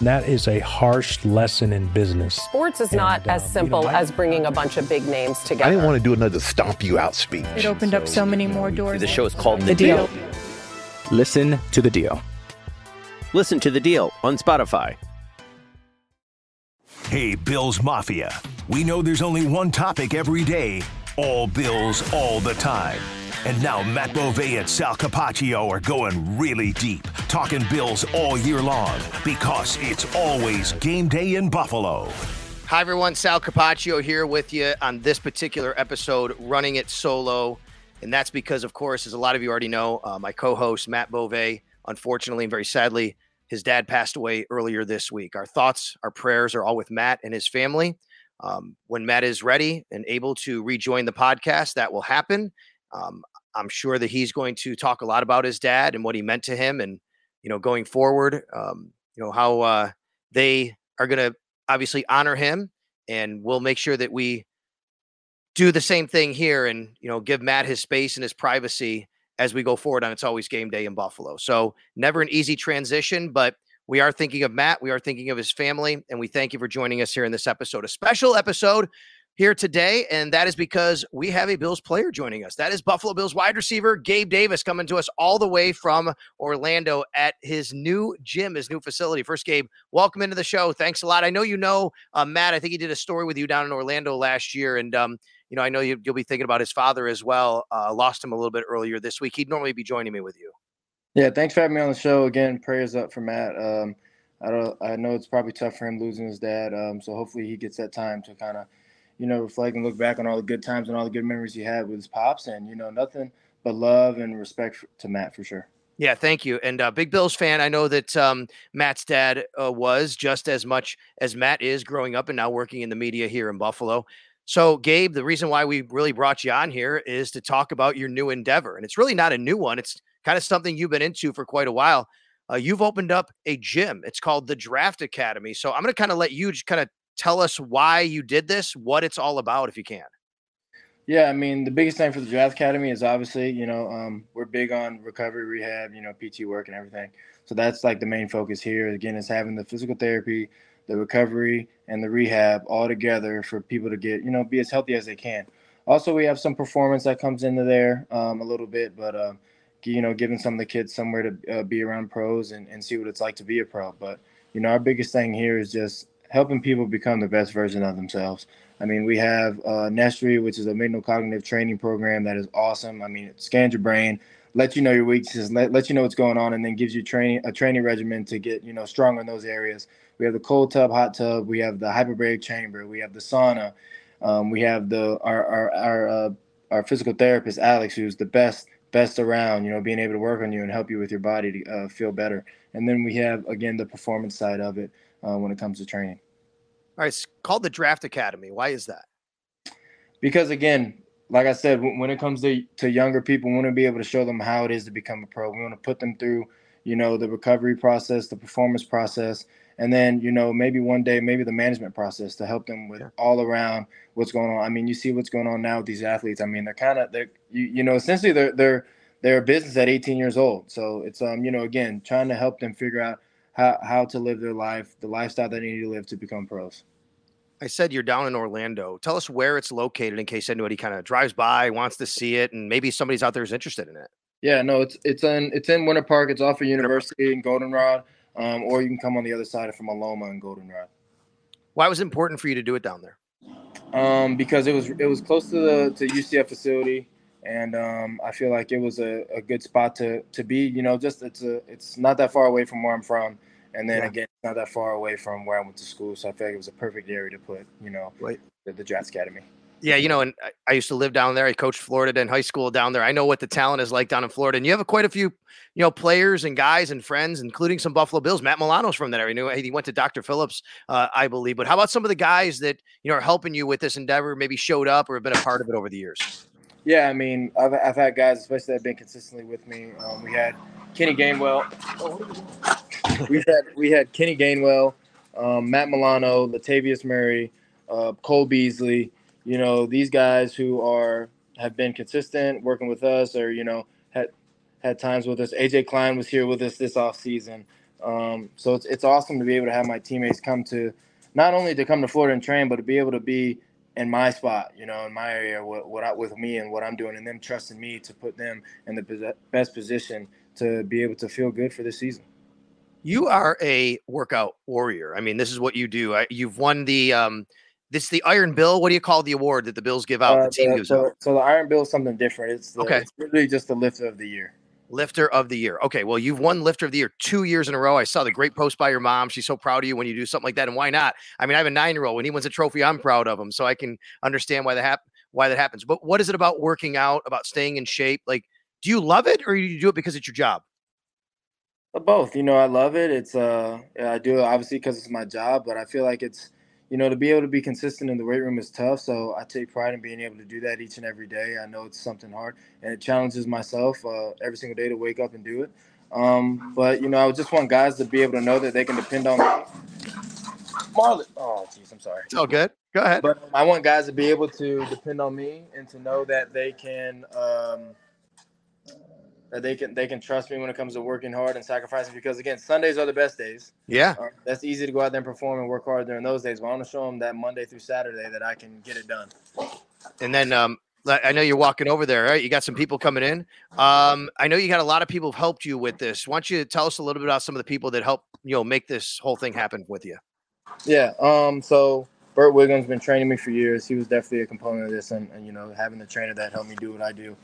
That is a harsh lesson in business. Sports is not And, as um, simple you know, I- as bringing a bunch of big names together. I didn't want to do another stomp you out speech. It opened up so many more doors. The show is called The, The deal. Deal. Listen to The Deal. Listen to The Deal on Spotify. Hey, Bills Mafia. We know there's only one topic every day all Bills, all the time. And now Matt Bove and Sal Capaccio are going really deep, talking Bills all year long because it's always game day in Buffalo. Hi, everyone. Sal Capaccio here with you on this particular episode, running it solo. And that's because, of course, as a lot of you already know, uh, my co host, Matt Bove, unfortunately and very sadly, his dad passed away earlier this week. Our thoughts, our prayers are all with Matt and his family. Um, when Matt is ready and able to rejoin the podcast, that will happen. Um, I'm sure that he's going to talk a lot about his dad and what he meant to him, and you know, going forward, um, you know how uh, they are going to obviously honor him, and we'll make sure that we do the same thing here, and you know, give Matt his space and his privacy as we go forward on It's Always Game Day in Buffalo. So never an easy transition, but we are thinking of Matt. We are thinking of his family, and we thank you for joining us here in this episode, a special episode here today, and that is because we have a Bills player joining us. That is Buffalo Bills wide receiver Gabe Davis coming to us all the way from Orlando at his new gym, his new facility. First, Gabe, welcome into the show. Thanks a lot. I know you know uh, Matt. I think he did a story with you down in Orlando last year, and um, you know I know you, you'll be thinking about his father as well. Uh, lost him a little bit earlier this week. He'd normally be joining me with you. Yeah, thanks for having me on the show again. Prayers up for Matt. Um, I don't. I know it's probably tough for him losing his dad. Um, so hopefully he gets that time to kind of, you know, reflect and look back on all the good times and all the good memories he had with his pops. And you know, nothing but love and respect to Matt for sure. Yeah, thank you. And uh, big Bills fan. I know that um, Matt's dad uh, was just as much as Matt is growing up and now working in the media here in Buffalo. So, Gabe, the reason why we really brought you on here is to talk about your new endeavor. And it's really not a new one, it's kind of something you've been into for quite a while. Uh, you've opened up a gym. It's called the Draft Academy. So, I'm going to kind of let you just kind of tell us why you did this, what it's all about, if you can. Yeah, I mean, the biggest thing for the Draft Academy is obviously, you know, um, we're big on recovery, rehab, you know, PT work and everything. So that's like the main focus here. Again, is having the physical therapy, the recovery, and the rehab all together for people to get, you know, be as healthy as they can. Also, we have some performance that comes into there um, a little bit, but, um, you know, giving some of the kids somewhere to uh, be around pros and, and see what it's like to be a pro. But, you know, our biggest thing here is just helping people become the best version of themselves. I mean, we have uh, Nestry, which is a mental cognitive training program that is awesome. I mean, it scans your brain, lets you know your weaknesses, let, lets you know what's going on, and then gives you training a training regimen to get you know stronger in those areas. We have the cold tub, hot tub. We have the hyperbaric chamber. We have the sauna. Um, we have the our our our, uh, our physical therapist Alex, who's the best best around. You know, being able to work on you and help you with your body to uh, feel better. And then we have again the performance side of it uh, when it comes to training. All right, it's called the Draft Academy. Why is that? because again, like I said, when it comes to to younger people, we want to be able to show them how it is to become a pro. We want to put them through, you know, the recovery process, the performance process, and then you know maybe one day maybe the management process to help them with all around what's going on. I mean, you see what's going on now with these athletes. I mean, they're kind of they're you, you know essentially they're they're they're a business at 18 years old. So it's um you know again trying to help them figure out how how to live their life, the lifestyle they need to live to become pros. I said you're down in Orlando. Tell us where it's located in case anybody kind of drives by, wants to see it, and maybe somebody's out there who's interested in it. Yeah, no, it's it's in it's in Winter Park. It's off of University and Goldenrod, um, or you can come on the other side from Aloma and Goldenrod. Why was it important for you to do it down there? Um, because it was it was close to the to UCF facility. And um, I feel like it was a, a good spot to to be. You know, just it's a it's not that far away from where I'm from, and then Yeah. again, not that far away from where I went to school. So I feel like it was a perfect area to put. You know, Right. the, the Jazz Academy. Yeah, you know, and I, I used to live down there. I coached Florida in high school down there. I know what the talent is like down in Florida. And you have quite a few, you know, players and guys and friends, including some Buffalo Bills. Matt Milano's from that area. Knew he went to Dr. Phillips, uh, I believe. But how about some of the guys that you know are helping you with this endeavor? Maybe showed up or have been a part of it over the years. Yeah, I mean, I've, I've had guys, especially that have been consistently with me. Um, we had Kenny Gainwell. We've had we had Kenny Gainwell, um, Matt Milano, Latavius Murray, uh, Cole Beasley. You know, these guys who are have been consistent working with us, or you know, had had times with us. AJ Klein was here with us this off season. Um, so it's it's awesome to be able to have my teammates come to not only to come to Florida and train, but to be able to be in my spot, you know, in my area, what, what I, with me and what I'm doing, and them trusting me to put them in the best position to be able to feel good for this season. You are a workout warrior. I mean, this is what you do. I, you've won the um, this the Iron Bill. What do you call the award that the Bills give out? Uh, the team the- gives so, out. so the Iron Bill is something different. It's the, Okay. It's really just the lift of the year. Lifter of the year. Okay, well, you've won Lifter of the Year two years in a row. I saw the great post by your mom. She's so proud of you when you do something like that. And why not? I mean, I have a nine-year-old. When he wins a trophy, I'm proud of him. So I can understand why that hap- why that happens. But what is it about working out, about staying in shape? Like, do you love it or do you do it because it's your job? Both, you know, I love it. It's uh, I do it obviously because it's my job, but I feel like it's, you know, to be able to be consistent in the weight room is tough. So I take pride in being able to do that each and every day. I know it's something hard, and it challenges myself uh, every single day to wake up and do it. Um, but you know, I just want guys to be able to know that they can depend on me. Marlon, oh jeez, I'm sorry. It's all good. Go ahead. But I want guys to be able to depend on me and to know that they can um, that they can they can trust me when it comes to working hard and sacrificing. Because again, Sundays are the best days. Yeah. Uh, that's easy to go out there and perform and work hard during those days. But I want to show them that Monday through Saturday that I can get it done. And then um, I know you're walking over there, right? You got some people coming in. Um, I know you got a lot of people who've helped you with this. Why don't you tell us a little bit about some of the people that help you know make this whole thing happen with you? Yeah. Um. So Bert Whigham's been training me for years. He was definitely a component of this, and, and you know, having the trainer that helped me do what I do,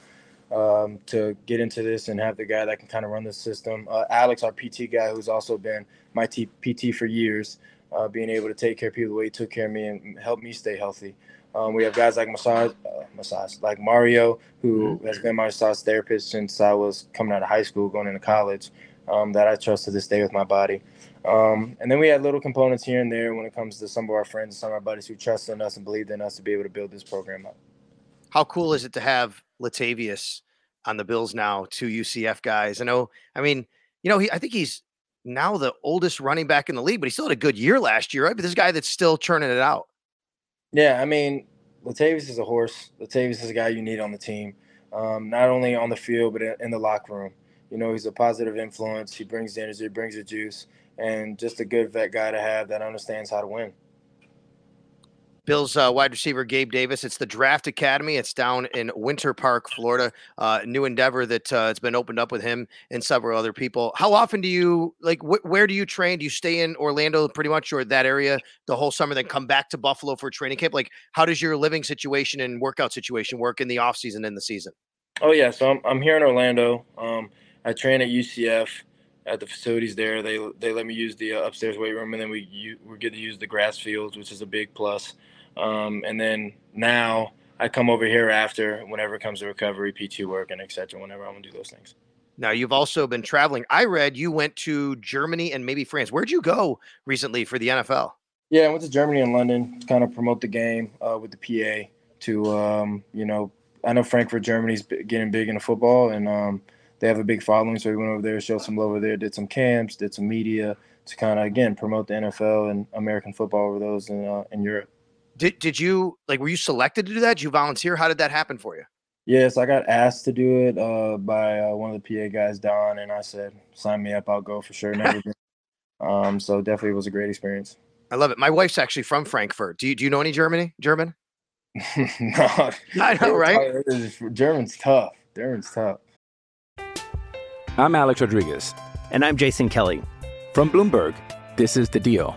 um, to get into this and have the guy that can kind of run the system. Uh, Alex, our PT guy, who's also been my T- PT for years, uh, being able to take care of people the way he took care of me and help me stay healthy. Um, we have guys like massage, uh, massage, like Mario, who has been my massage therapist since I was coming out of high school, going into college. Um, that I trust to this day with my body. Um, and then we had little components here and there when it comes to some of our friends and some of our buddies who trusted in us and believed in us to be able to build this program up. How cool is it to have Latavius on the Bills now, two UCF guys? I know, I mean, you know, he, I think he's now the oldest running back in the league, but he still had a good year last year, right? But this guy that's still churning it out. Yeah, I mean, Latavius is a horse. Latavius is a guy you need on the team, um, not only on the field but in, the locker room. You know, he's a positive influence. He brings the energy, brings the juice, and just a good vet guy to have that understands how to win. Bills uh, wide receiver Gabe Davis. It's the Draft Academy. It's down in Winter Park, Florida. Uh, new endeavor that uh, it's been opened up with him and several other people. How often do you like? Wh- where do you train? Do you stay in Orlando pretty much or that area the whole summer, then come back to Buffalo for training camp? Like, how does your living situation and workout situation work in the off season and the season? Oh yeah, so I'm I'm here in Orlando. Um, I train at UCF at the facilities there. They they let me use the uh, upstairs weight room, and then we we get to use the grass fields, which is a big plus. Um, and then now I come over here after whenever it comes to recovery, PT work, and etc. Whenever I want to do those things. Now you've also been traveling. I read you went to Germany and maybe France. Where'd you go recently for the NFL? Yeah, I went to Germany and London to kind of promote the game uh, with the PA. To um, you know, I know Frankfurt, Germany's getting big into football, and um, they have a big following. So we went over there, showed some love over there, did some camps, did some media to kind of again promote the NFL and American football over those in uh, in Europe. Did did you like? Were you selected to do that? Did you volunteer? How did that happen for you? Yes, I got asked to do it uh, by uh, one of the PA guys, Don, and I said, "Sign me up, I'll go for sure." Never been. Um, so definitely was a great experience. I love it. My wife's actually from Frankfurt. Do you do you know any Germany? German? no, I know, right? German's tough. German's tough. I'm Alex Rodriguez. And I'm Jason Kelly. From Bloomberg, this is The Deal.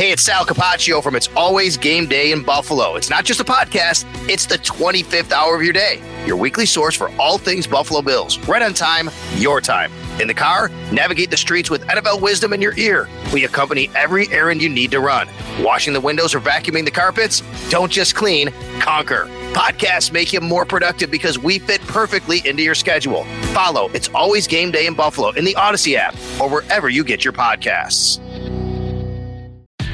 Hey, it's Sal Capaccio from It's Always Game Day in Buffalo. It's not just a podcast, it's the 25th hour of your day. Your weekly source for all things Buffalo Bills. Right on time, your time. In the car, navigate the streets with NFL wisdom in your ear. We accompany every errand you need to run. Washing the windows or vacuuming the carpets? Don't just clean, conquer. Podcasts make you more productive because we fit perfectly into your schedule. Follow It's Always Game Day in Buffalo in the Audacy app or wherever you get your podcasts.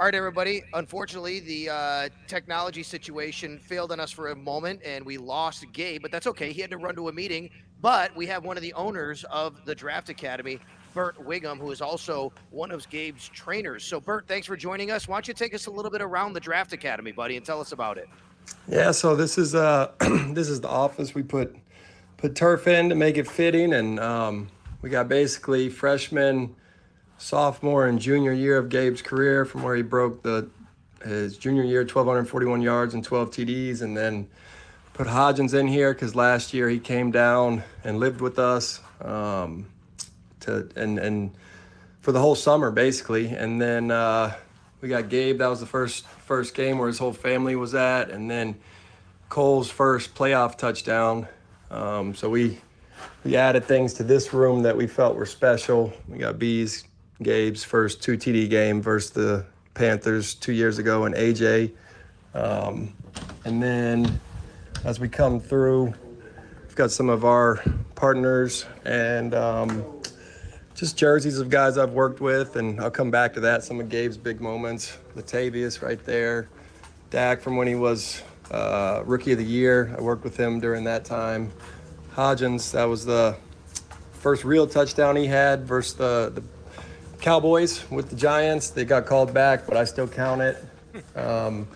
All right, everybody. Unfortunately, the uh, technology situation failed on us for a moment, and we lost Gabe. But that's okay. He had to run to a meeting. But we have one of the owners of the Draft Academy, Bert Whigham, who is also one of Gabe's trainers. So, Bert, thanks for joining us. Why don't you take us a little bit around the Draft Academy, buddy, and tell us about it? Yeah, so this is uh this is the office we put put turf in to make it fitting, and um, we got basically freshmen, sophomore, and junior year of Gabe's career from where he broke the his junior year 1,241 yards and 12 TDs, and then put Hodgins in here because last year he came down and lived with us um, to and and for the whole summer basically, and then. Uh, we got Gabe. That was the first first game where his whole family was at, and then Cole's first playoff touchdown. Um, so we we added things to this room that we felt were special. We got B's Gabe's first two TD game versus the Panthers two years ago, and AJ. Um, and then as we come through, we've got some of our partners and. Um, just jerseys of guys I've worked with, and I'll come back to that. Some of Gabe's big moments. Latavius right there. Dak from when he was uh, rookie of the year. I worked with him during that time. Hodgins, that was the first real touchdown he had versus the, the Cowboys with the Giants. They got called back, but I still count it. Um,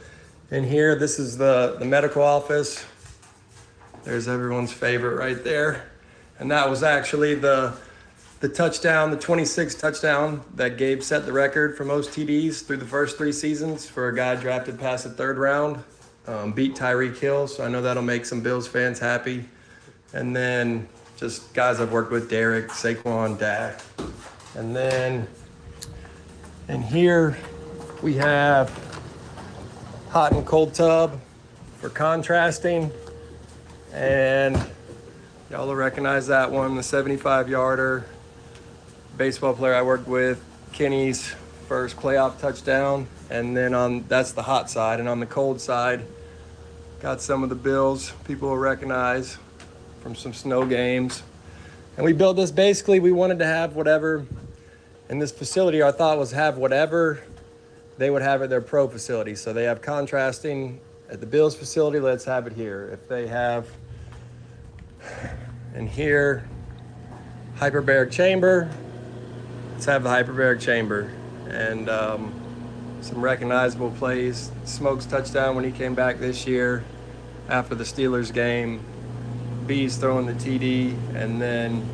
in here, this is the, the medical office. There's everyone's favorite right there. And that was actually the the touchdown, the 26 touchdown that Gabe set the record for most TDs through the first three seasons for a guy drafted past the third round. Um, beat Tyreek Hill, so I know that'll make some Bills fans happy. And then just guys I've worked with, Derrick, Saquon, Dak. And then in here we have hot and cold tub for contrasting. And y'all will recognize that one, the 75 yarder baseball player I worked with, Kenny's first playoff touchdown, and then on that's the hot side, and on the cold side, got some of the Bills people will recognize from some snow games. And we built this basically we wanted to have whatever in this facility our thought was have whatever they would have at their pro facility. So they have contrasting at the Bills facility, let's have it here. If they have in here hyperbaric chamber, let's have the hyperbaric chamber and um, some recognizable plays. Smokes touchdown when he came back this year after the Steelers game. B's throwing the TD, and then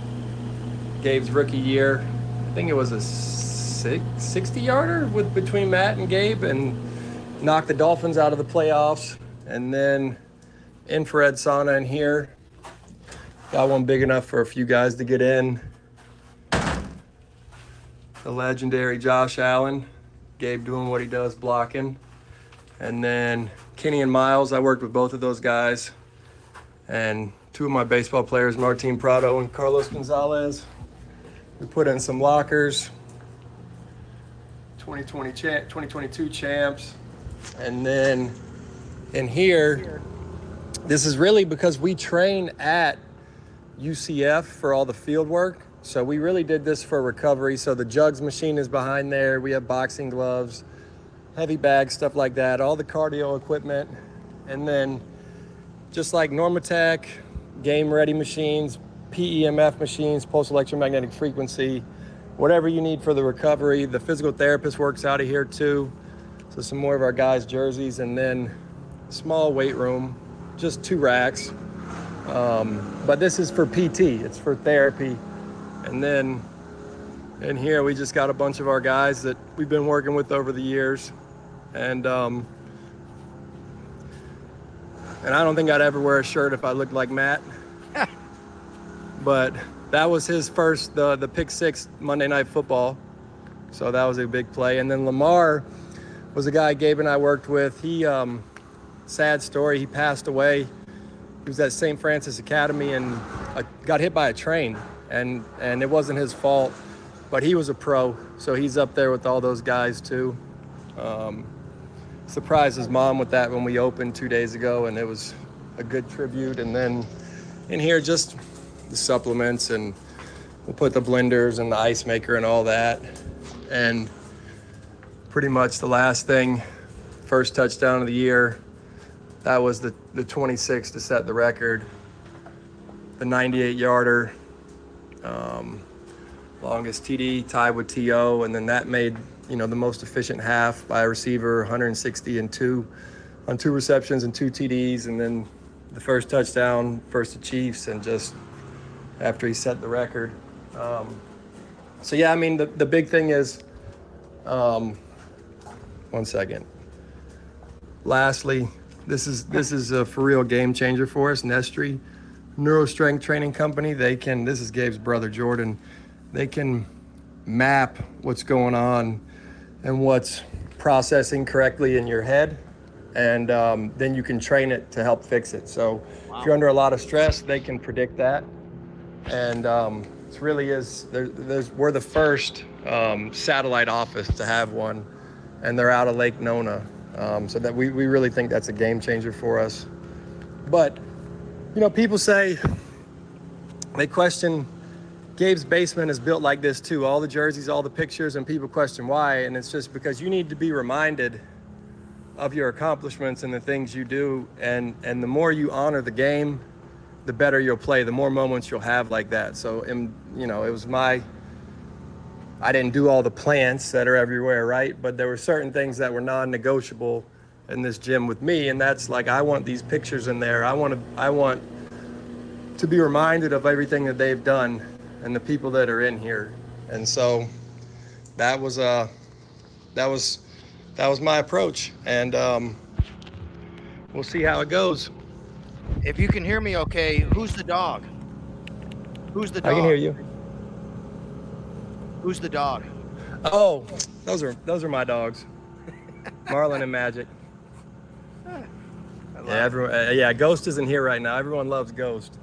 Gabe's rookie year. I think it was a six, 60 yarder with between Matt and Gabe, and knocked the Dolphins out of the playoffs. And then infrared sauna in here. Got one big enough for a few guys to get in the legendary Josh Allen, Gabe doing what he does blocking. And then Kenny and Miles, I worked with both of those guys. And two of my baseball players, Martin Prado and Carlos Gonzalez. We put in some lockers, 2020 cha- 2022 champs. And then in here, this is really because we train at UCF for all the field work. So we really did this for recovery. So the jugs machine is behind there. We have boxing gloves, heavy bags, stuff like that, all the cardio equipment. And then just like Normatec, game ready machines, PEMF machines, pulse electromagnetic frequency, whatever you need for the recovery. The physical therapist works out of here too. So some more of our guys' jerseys and then small weight room, just two racks. Um, but this is for PT, it's for therapy. And then in here, we just got a bunch of our guys that we've been working with over the years. And, um, and I don't think I'd ever wear a shirt if I looked like Matt. But that was his first, the, the pick six Monday Night Football. So that was a big play. And then Lamar was a guy Gabe and I worked with. He, um, sad story, he passed away. He was at St. Francis Academy and uh, got hit by a train and and it wasn't his fault, but he was a pro, so he's up there with all those guys too. Um, surprised his mom with that when we opened two days ago, and it was a good tribute. And then in here, just the supplements, and we'll put the blenders and the ice maker and all that. And pretty much the last thing, first touchdown of the year, that was the, the 26 to set the record. The 98 yarder um, longest TD tied with TO, and then that made you know the most efficient half by a receiver, 160 and two on two receptions and two TDs, and then the first touchdown, first to Chiefs, and just after he set the record. Um, so yeah, I mean the, the big thing is, um, one second. Lastly, this is this is a for real game changer for us, Nestri neurostrength training company. They can, this is Gabe's brother, Jordan, they can map what's going on and what's processing correctly in your head. And um, then you can train it to help fix it. So wow. if you're under a lot of stress, they can predict that. And um, it really is, there, there's, we're the first um, satellite office to have one, and they're out of Lake Nona. Um, so that we, we really think that's a game changer for us. But you know, people say they question Gabe's basement is built like this too. All the jerseys, all the pictures, and people question why. And it's just because you need to be reminded of your accomplishments and the things you do. And and the more you honor the game, the better you'll play. The more moments you'll have like that. So, and, you know, it was my. I didn't do all the plants that are everywhere, right? But there were certain things that were non-negotiable in this gym with me and that's like I want these pictures in there. I want to I want to be reminded of everything that they've done and the people that are in here. And so that was uh that was that was my approach and um we'll see how it goes. If you can hear me okay, who's the dog? Who's the dog? I can hear you. Who's the dog? Oh, those are those are my dogs. Marlin and Magic yeah, everyone, uh, yeah, Ghost isn't here right now. Everyone loves Ghost.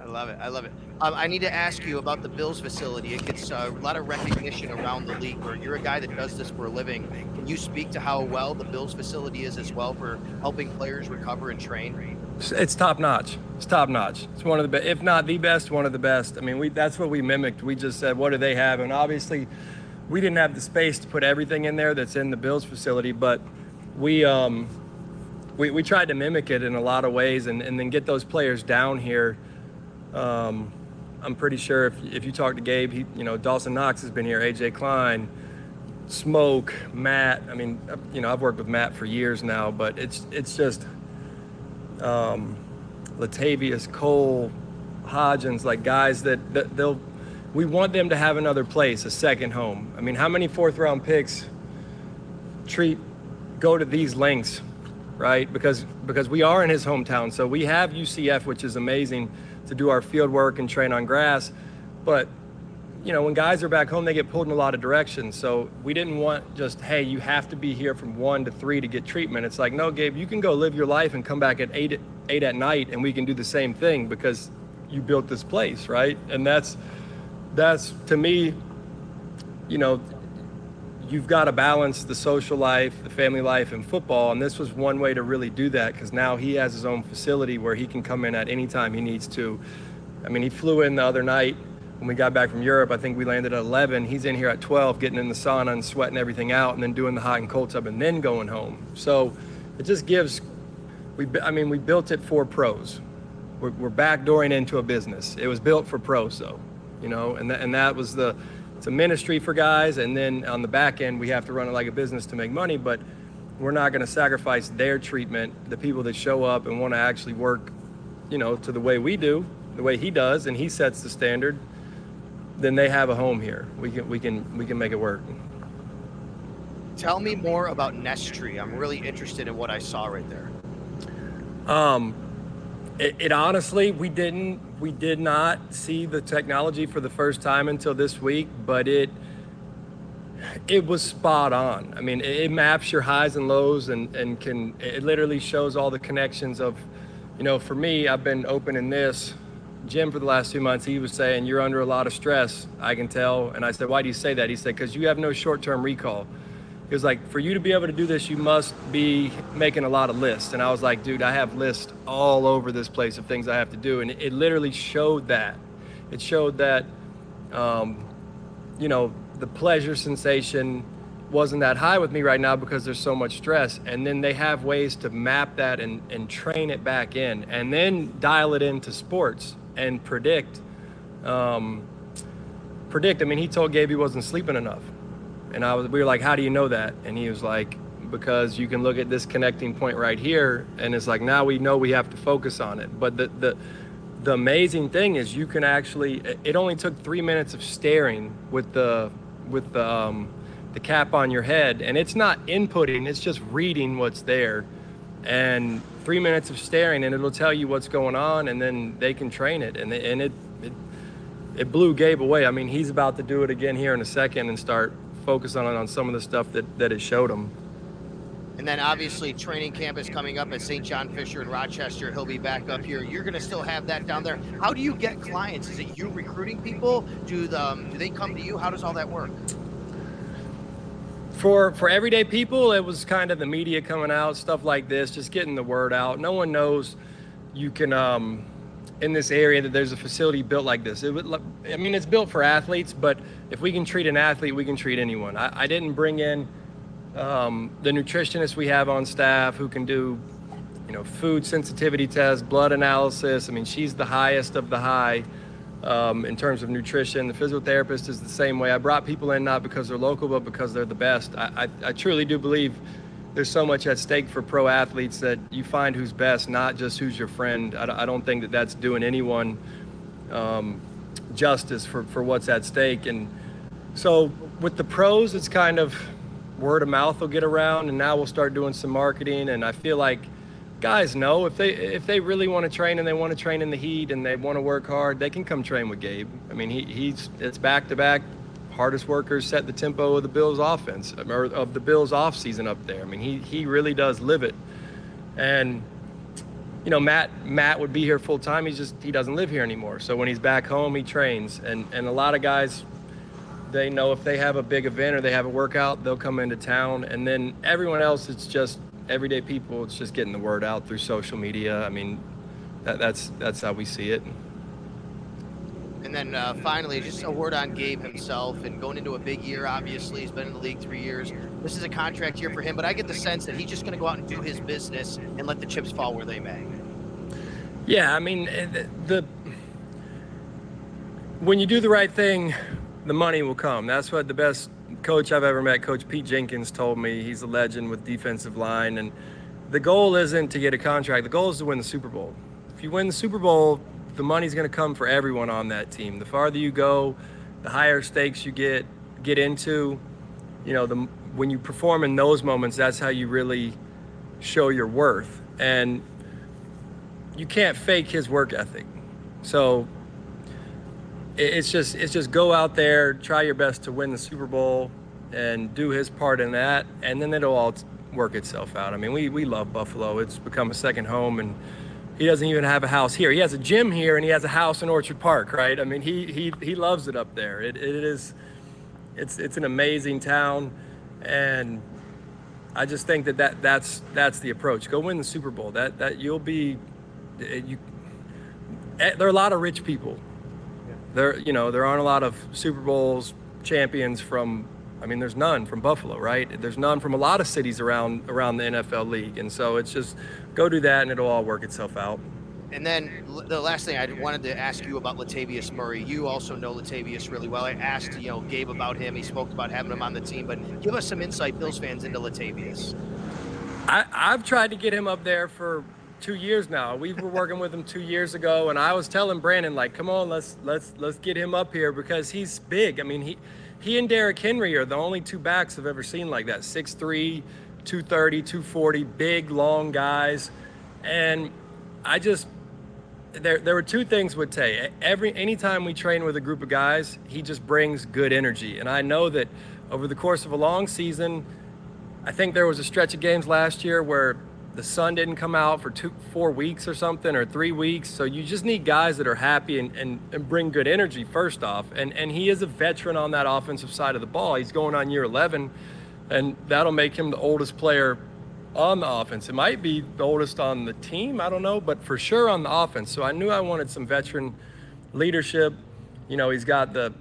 I love it. I love it. Um, I need to ask you about the Bills facility. It gets uh, a lot of recognition around the league. Where you're a guy that does this for a living. Can you speak to how well the Bills facility is as well for helping players recover and train? It's top notch. It's top notch. It's one of the best, if not the best, one of the best. I mean, we that's what we mimicked. We just said, what do they have? And obviously, we didn't have the space to put everything in there that's in the Bills facility, but we um, we, we tried to mimic it in a lot of ways and, and then get those players down here. Um, I'm pretty sure if, if you talk to Gabe, he, you know, Dawson Knox has been here, AJ Klein, Smoke, Matt. I mean, you know, I've worked with Matt for years now, but it's it's just um, Latavius, Cole, Hodgins, like guys that, that they'll. We want them to have another place, a second home. I mean, how many fourth round picks treat go to these lengths right? Because because we are in his hometown, so we have UCF, which is amazing to do our field work and train on grass. But you know, when guys are back home, they get pulled in a lot of directions. So we didn't want just, hey, you have to be here from one to three to get treatment. It's like, no, Gabe, you can go live your life and come back at eight eight at night, and we can do the same thing because you built this place, right? And that's that's to me, you know, you've got to balance the social life, the family life, and football. And this was one way to really do that because now he has his own facility where he can come in at any time he needs to. I mean, he flew in the other night when we got back from Europe. I think we landed at 11. He's in here at 12, getting in the sauna and sweating everything out, and then doing the hot and cold tub, and then going home. So it just gives. We, I mean, we built it for pros. We're, we're backdooring into a business. It was built for pros, though, you know, and th- and that was the. It's a ministry for guys, and then on the back end, we have to run it like a business to make money, but we're not going to sacrifice their treatment, the people that show up and want to actually work, you know, to the way we do, the way he does, and he sets the standard. Then they have a home here. We can we can we can make it work. Tell me more about Nest Tree. I'm really interested in what I saw right there. Um, it, it, honestly, we didn't, we did not see the technology for the first time until this week, but it, it was spot on. I mean, it, it maps your highs and lows and, and can, it literally shows all the connections of, you know, for me, I've been opening this gym for the last two months. He was saying, you're under a lot of stress. I can tell. And I said, why do you say that? He said, cause you have no short-term recall. He was like, for you to be able to do this, you must be making a lot of lists. And I was like, dude, I have lists all over this place of things I have to do. And it literally showed that. It showed that, um, you know, the pleasure sensation wasn't that high with me right now because there's so much stress. And then they have ways to map that and, and train it back in and then dial it into sports and predict. Um, predict. I mean, he told Gabe he wasn't sleeping enough. And I was, we were like, how do you know that? And he was like, because you can look at this connecting point right here, and it's like now we know we have to focus on it. But the the the amazing thing is you can actually. It only took three minutes of staring with the with the um, the cap on your head, and it's not inputting; it's just reading what's there. And three minutes of staring, and it'll tell you what's going on, and then they can train it, and and it it, it blew Gabe away. I mean, he's about to do it again here in a second and start focus on on some of the stuff that that it showed him. And then obviously training camp is coming up at St. John Fisher in Rochester. He'll be back up here. You're going to still have that down there. How do you get clients? Is it you recruiting people? Do the, um, do they come to you? How does all that work? For for everyday people, it was kind of the media coming out, stuff like this, just getting the word out. No one knows you can um, in this area that there's a facility built like this. It would, I mean, it's built for athletes, but if we can treat an athlete, we can treat anyone. I, I didn't bring in um, the nutritionist we have on staff who can do, you know, food sensitivity tests, blood analysis. I mean, she's the highest of the high um, in terms of nutrition. The physical therapist is the same way. I brought people in not because they're local, but because they're the best. I, I, I truly do believe there's so much at stake for pro athletes that you find who's best, not just who's your friend. I, I don't think that that's doing anyone um, justice for, for what's at stake. And so with the pros, it's kind of word of mouth will get around, and now we'll start doing some marketing. And I feel like guys know if they if they really want to train and they want to train in the heat and they want to work hard, they can come train with Gabe. I mean, he, he's it's back to back hardest workers set the tempo of the Bills offense or of the Bills off season up there. I mean, he he really does live it. And you know, Matt Matt would be here full time. He's just he doesn't live here anymore. So when he's back home, he trains. And and a lot of guys they know if they have a big event or they have a workout, they'll come into town. And then everyone else, it's just everyday people. It's just getting the word out through social media. I mean, that, that's that's how we see it. And then uh, finally, just a word on Gabe himself and going into a big year. Obviously, he's been in the league three years. This is a contract year for him, but I get the sense that he's just going to go out and do his business and let the chips fall where they may. Yeah, I mean, eh, the, the when you do the right thing, the money will come. That's what the best coach I've ever met, Coach Pete Jenkins, told me. He's a legend with defensive line, and the goal isn't to get a contract. The goal is to win the Super Bowl. If you win the Super Bowl, the money's going to come for everyone on that team. The farther you go, the higher stakes you get get into. You know, the when you perform in those moments, that's how you really show your worth. And you can't fake his work ethic. So it's just it's just go out there, try your best to win the Super Bowl, and do his part in that, and then it'll all work itself out. I mean, we we love Buffalo. It's become a second home, and he doesn't even have a house here. He has a gym here and he has a house in Orchard Park, right? I mean, he he he loves it up there. It, it is it's it's an amazing town and I just think that, that that's that's the approach. Go win the Super Bowl. That that you'll be you eh, there are a lot of rich people. There, you know, there aren't a lot of Super Bowls champions from. I mean, there's none from Buffalo, right? There's none from a lot of cities around around the NFL league, and so it's just go do that, and it'll all work itself out. And then the last thing I wanted to ask you about Latavius Murray. You also know Latavius really well. I asked, you know, Gabe about him. He spoke about having him on the team, but give us some insight, Bills fans, into Latavius. I, I've tried to get him up there for two years now. We were working with him two years ago, and I was telling Brandon, like, come on, let's let's let's get him up here because he's big. I mean, he he and Derrick Henry are the only two backs I've ever seen like that. 6'3, 230, 240, big, long guys. And I just there there were two things with Tay. Every anytime we train with a group of guys, he just brings good energy. And I know that over the course of a long season, I think there was a stretch of games last year where the sun didn't come out for two four weeks or something or three weeks. So you just need guys that are happy and, and, and bring good energy first off. And and he is a veteran on that offensive side of the ball. He's going on year eleven and that'll make him the oldest player on the offense. It might be the oldest on the team, I don't know, but for sure on the offense. So I knew I wanted some veteran leadership. You know, he's got the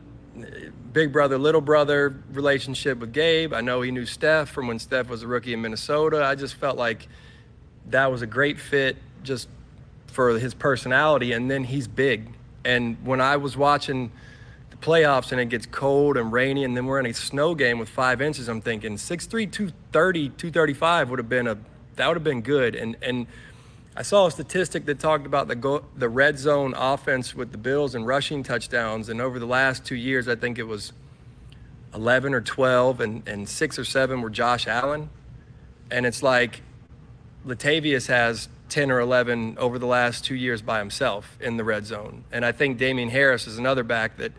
big brother, little brother relationship with Gabe. I know he knew Steph from when Steph was a rookie in Minnesota. I just felt like that was a great fit just for his personality. And then he's big. And when I was watching the playoffs and it gets cold and rainy, and then we're in a snow game with five inches, I'm thinking 6'3, 230, 235 would have been a that would have been good. And and I saw a statistic that talked about the go, the red zone offense with the Bills and rushing touchdowns. And over the last two years, I think it was 11 or 12, and, and six or seven were Josh Allen. And it's like Latavius has 10 or 11 over the last two years by himself in the red zone. And I think Damien Harris is another back that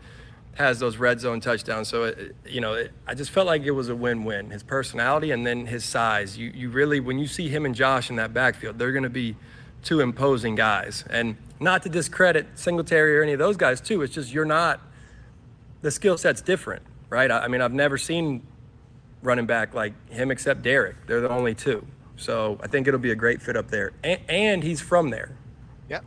has those red zone touchdowns. So, it, you know, it, I just felt like it was a win-win. His personality and then his size. You, you really, when you see him and Josh in that backfield, they're going to be two imposing guys. And not to discredit Singletary or any of those guys too. It's just you're not. The skill set's different, right? I, I mean, I've never seen running back like him except Derrick. They're the only two. So I think it'll be a great fit up there. And, and he's from there. Yep.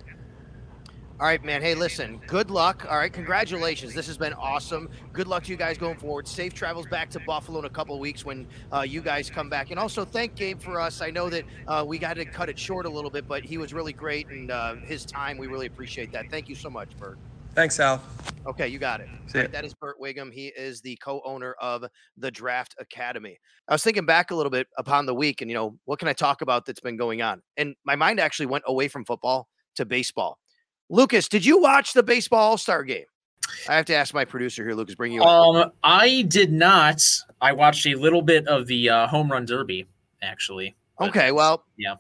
All right, man. Hey, listen, good luck. All right, congratulations. This has been awesome. Good luck to you guys going forward. Safe travels back to Buffalo in a couple weeks when uh, you guys come back. And also thank Gabe for us. I know that uh, we got to cut it short a little bit, but he was really great and uh, his time, we really appreciate that. Thank you so much, Bert. Thanks, Al. Okay, you got it. Right, that is Bert Whigham. He is the co-owner of the Draft Academy. I was thinking back a little bit upon the week, and you know, what can I talk about that's been going on? And my mind actually went away from football to baseball. Lucas, did you watch the baseball All Star game? I have to ask my producer here, Lucas. Bring you. Um, I did not. I watched a little bit of the uh, home run derby, actually. But, okay, well, yeah.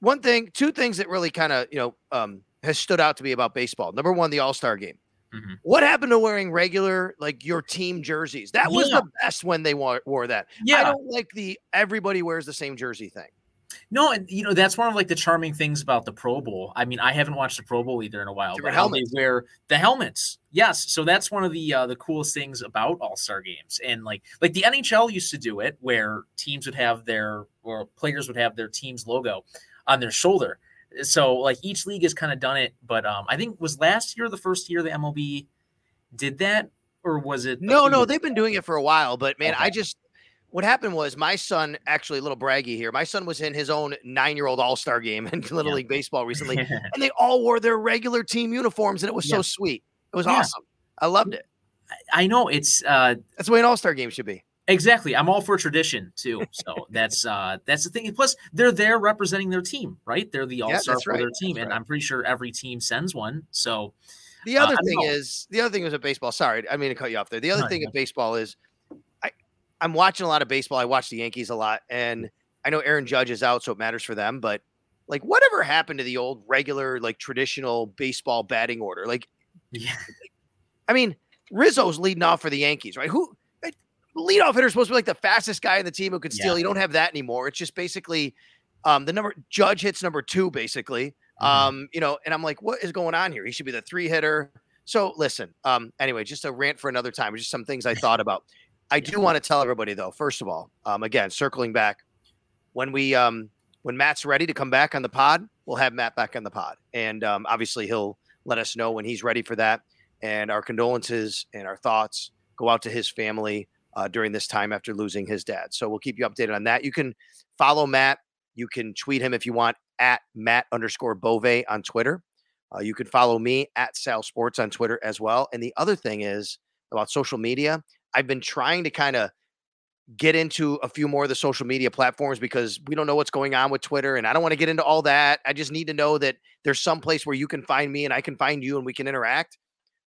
One thing, two things that really kind of you know um, has stood out to me about baseball. Number one, the All Star game. Mm-hmm. What happened to wearing regular like your team jerseys? That was yeah. the best when they wore, wore that. Yeah, I don't like the everybody wears the same jersey thing. No, and you know that's one of like the charming things about the Pro Bowl. I mean, I haven't watched the Pro Bowl either in a while. But how they wear the helmets, yes. So that's one of the uh, the coolest things about All Star games, and like like the NHL used to do it, where teams would have their or players would have their team's logo on their shoulder. So like each league has kind of done it, but um, I think was last year the first year the MLB did that, or was it? No, no, they've been doing it for a while, but man, okay. I just what happened was my son actually a little braggy here. My son was in his own nine-year-old all-star game in Little yeah. League Baseball recently, and they all wore their regular team uniforms, and it was yeah. so sweet. It was yeah. awesome. I loved it. I know it's uh that's the way an all-star game should be. Exactly. I'm all for tradition too. So that's uh that's the thing. Plus, they're there representing their team, right? They're the all-star for right. their team. That's and right. I'm pretty sure every team sends one. So the other uh, thing is the other thing was a baseball. Sorry, I mean to cut you off there. The other no, thing of baseball is I I'm watching a lot of baseball. I watch the Yankees a lot, and I know Aaron Judge is out, so it matters for them. But like, whatever happened to the old regular, like traditional baseball batting order? Like, yeah. I mean, Rizzo's leading off for the Yankees, right? Who leadoff hitter is supposed to be like the fastest guy in the team who could steal. Yeah. You don't have that anymore. It's just basically um, the number Judge hits number two, basically. Mm-hmm. Um, you know, and I'm like, what is going on here? He should be the three hitter. So listen, um, anyway, just a rant for another time. Just some things I thought about. I do want to tell everybody though, first of all, um, again, circling back, when we um, when Matt's ready to come back on the pod, we'll have Matt back on the pod, and um, obviously he'll let us know when he's ready for that. And our condolences and our thoughts go out to his family uh, during this time after losing his dad. So we'll keep you updated on that. You can follow Matt. You can tweet him if you want at Matt underscore Bove on Twitter. Uh, you can follow me at Sal Sports on Twitter as well. And the other thing is about social media. I've been trying to kind of get into a few more of the social media platforms because we don't know what's going on with Twitter. And I don't want to get into all that. I just need to know that there's some place where you can find me and I can find you and we can interact.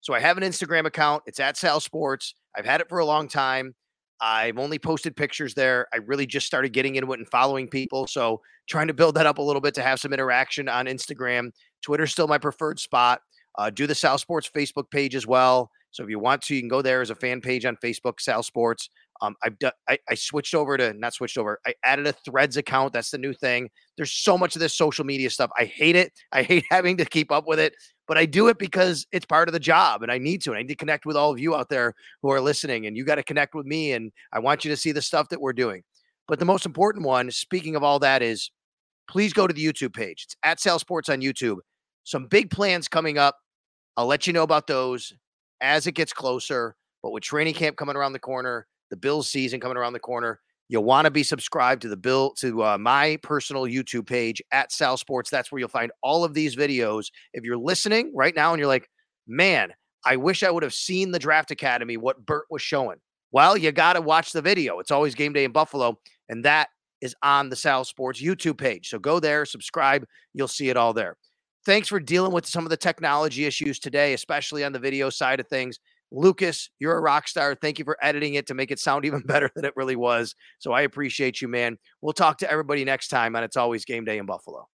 So I have an Instagram account. It's at Sal Sports. I've had it for a long time. I've only posted pictures there. I really just started getting into it and following people. So trying to build that up a little bit to have some interaction on Instagram. Twitter's still my preferred spot. Uh, do the Sal Sports Facebook page as well. So if you want to, you can go there as a fan page on Facebook, Sal Sports. Um, I've done. I, I switched over to not switched over. I added a Threads account. That's the new thing. There's so much of this social media stuff. I hate it. I hate having to keep up with it, but I do it because it's part of the job, and I need to. And I need to connect with all of you out there who are listening, and you got to connect with me. And I want you to see the stuff that we're doing. But the most important one, speaking of all that, is please go to the YouTube page. It's at Sal Sports on YouTube. Some big plans coming up. I'll let you know about those as it gets closer. But with training camp coming around the corner, the Bills season coming around the corner, you want to be subscribed to the bill to uh, my personal YouTube page at Sal Sports. That's where you'll find all of these videos. If you're listening right now and you're like, man, I wish I would have seen the Draft Academy, what Bert was showing. Well, you got to watch the video. It's always game day in Buffalo, and that is on the Sal Sports YouTube page. So go there, subscribe. You'll see it all there. Thanks for dealing with some of the technology issues today, especially on the video side of things. Lucas, you're a rock star. Thank you for editing it to make it sound even better than it really was. So I appreciate you, man. We'll talk to everybody next time on It's Always Game Day in Buffalo.